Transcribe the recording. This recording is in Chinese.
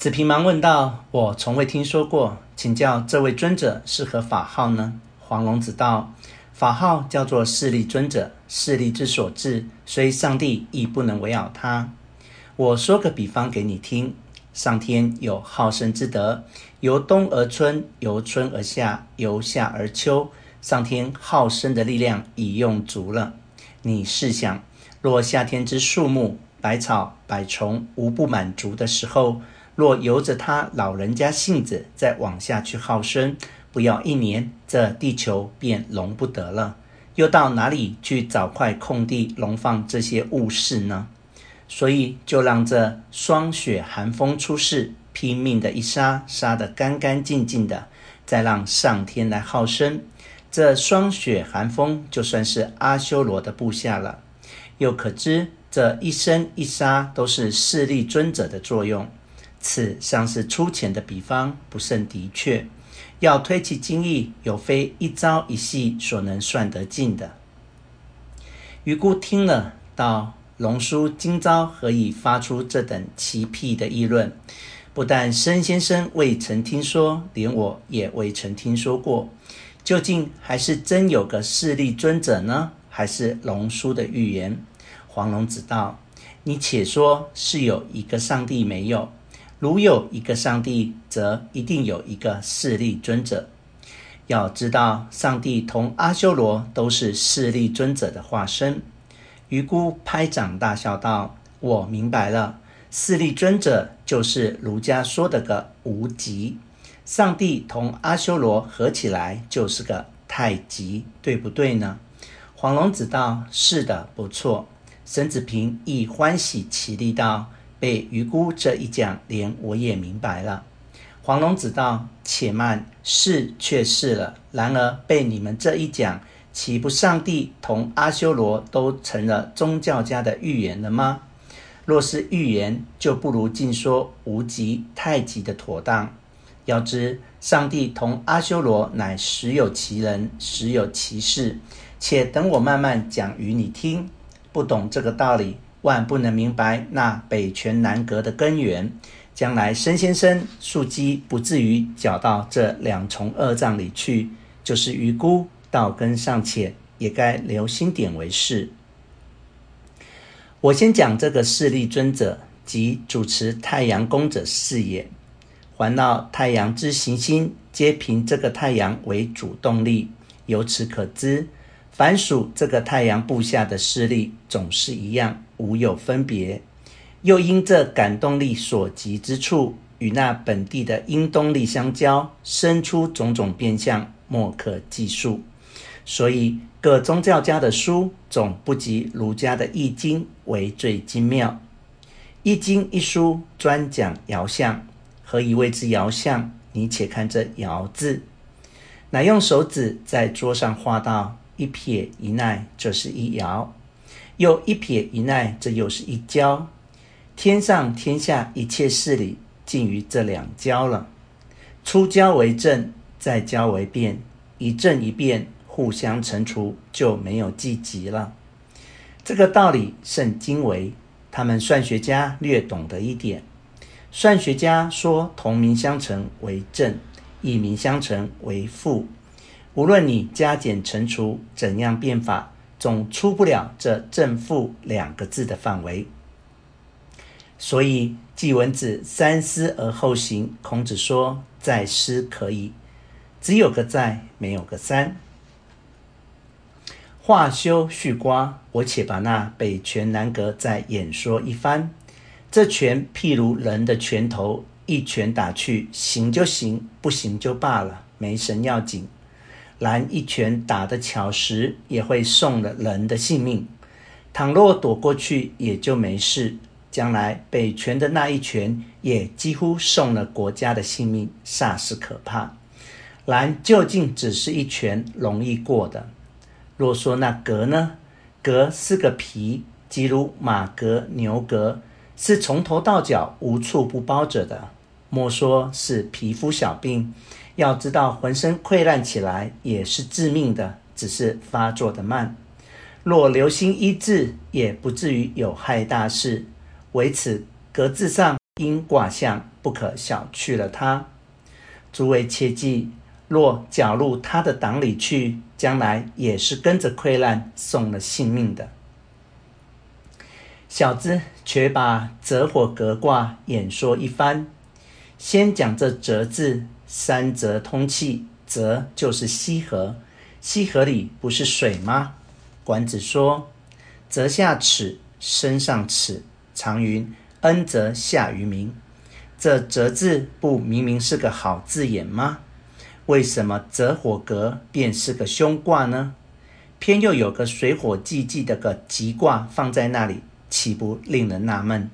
子平忙问道：“我从未听说过，请教这位尊者是何法号呢？”黄龙子道：“法号叫做势力尊者，势力之所至，虽上帝亦不能违拗他。我说个比方给你听：上天有好生之德，由冬而春，由春而夏，由夏而秋。上天好生的力量已用足了。你试想，若夏天之树木、百草、百虫无不满足的时候，若由着他老人家性子再往下去耗生，不要一年，这地球便容不得了。又到哪里去找块空地容放这些物事呢？所以就让这霜雪寒风出世，拼命的一杀，杀得干干净净的，再让上天来耗生。这霜雪寒风就算是阿修罗的部下了。又可知这一生一杀都是势力尊者的作用。此尚是粗浅的比方，不甚的确。要推其精义，有非一朝一夕所能算得尽的。余姑听了，道：“龙叔今朝何以发出这等奇辟的议论？不但申先生未曾听说，连我也未曾听说过。究竟还是真有个势力尊者呢，还是龙叔的预言？”黄龙子道：“你且说是有一个上帝没有？”如有一个上帝，则一定有一个势力尊者。要知道，上帝同阿修罗都是势力尊者的化身。余姑拍掌大笑道：“我明白了，势力尊者就是儒家说的个无极。上帝同阿修罗合起来就是个太极，对不对呢？”黄龙子道：“是的，不错。”沈子平亦欢喜起立道。被愚姑这一讲，连我也明白了。黄龙子道：“且慢，是却是了。然而被你们这一讲，岂不上帝同阿修罗都成了宗教家的预言了吗？若是预言，就不如尽说无极太极的妥当。要知上帝同阿修罗乃实有其人，实有其事。且等我慢慢讲与你听。不懂这个道理。”万不能明白那北拳南革的根源，将来申先生树基不至于搅到这两重恶障里去。就是愚姑道根尚浅，也该留心点为是。我先讲这个势力尊者，即主持太阳宫者是也。环绕太阳之行星，皆凭这个太阳为主动力。由此可知，凡属这个太阳部下的势力，总是一样。无有分别，又因这感动力所及之处与那本地的阴动力相交，生出种种变相，莫可计数。所以各宗教家的书总不及儒家的《易经》为最精妙。《易经》一书专讲爻象，何以谓之爻象？你且看这“爻”字，乃用手指在桌上画道一撇一捺，这是一爻。又一撇一捺，这又是一交。天上天下一切事理，尽于这两交了。初交为正，再交为变，一正一变，互相乘除，就没有计极了。这个道理甚精微，他们算学家略懂得一点。算学家说，同名相乘为正，异名相乘为负。无论你加减乘除怎样变法。总出不了这正负两个字的范围，所以季文子三思而后行。孔子说：“在思可以，只有个在，没有个三。”话休续瓜，我且把那北拳南革再演说一番。这拳譬如人的拳头，一拳打去，行就行，不行就罢了，没神要紧。然一拳打得巧时，也会送了人的性命；倘若躲过去，也就没事。将来北拳的那一拳，也几乎送了国家的性命，煞是可怕。然究竟只是一拳，容易过的。若说那革呢？革是个皮，即如马革、牛革，是从头到脚无处不包着的。莫说是皮肤小病。要知道，浑身溃烂起来也是致命的，只是发作的慢。若留心医治，也不至于有害大事。为此，格字上因卦象不可小觑了他。诸位切记，若搅入他的党里去，将来也是跟着溃烂，送了性命的。小子却把泽火格卦演说一番。先讲这“泽”字，三泽通气，泽就是溪河，溪河里不是水吗？管子说：“泽下尺，身上尺。”常云：“恩泽下于民。”这“泽”字不明明是个好字眼吗？为什么泽火革便是个凶卦呢？偏又有个水火既济的个吉卦放在那里，岂不令人纳闷？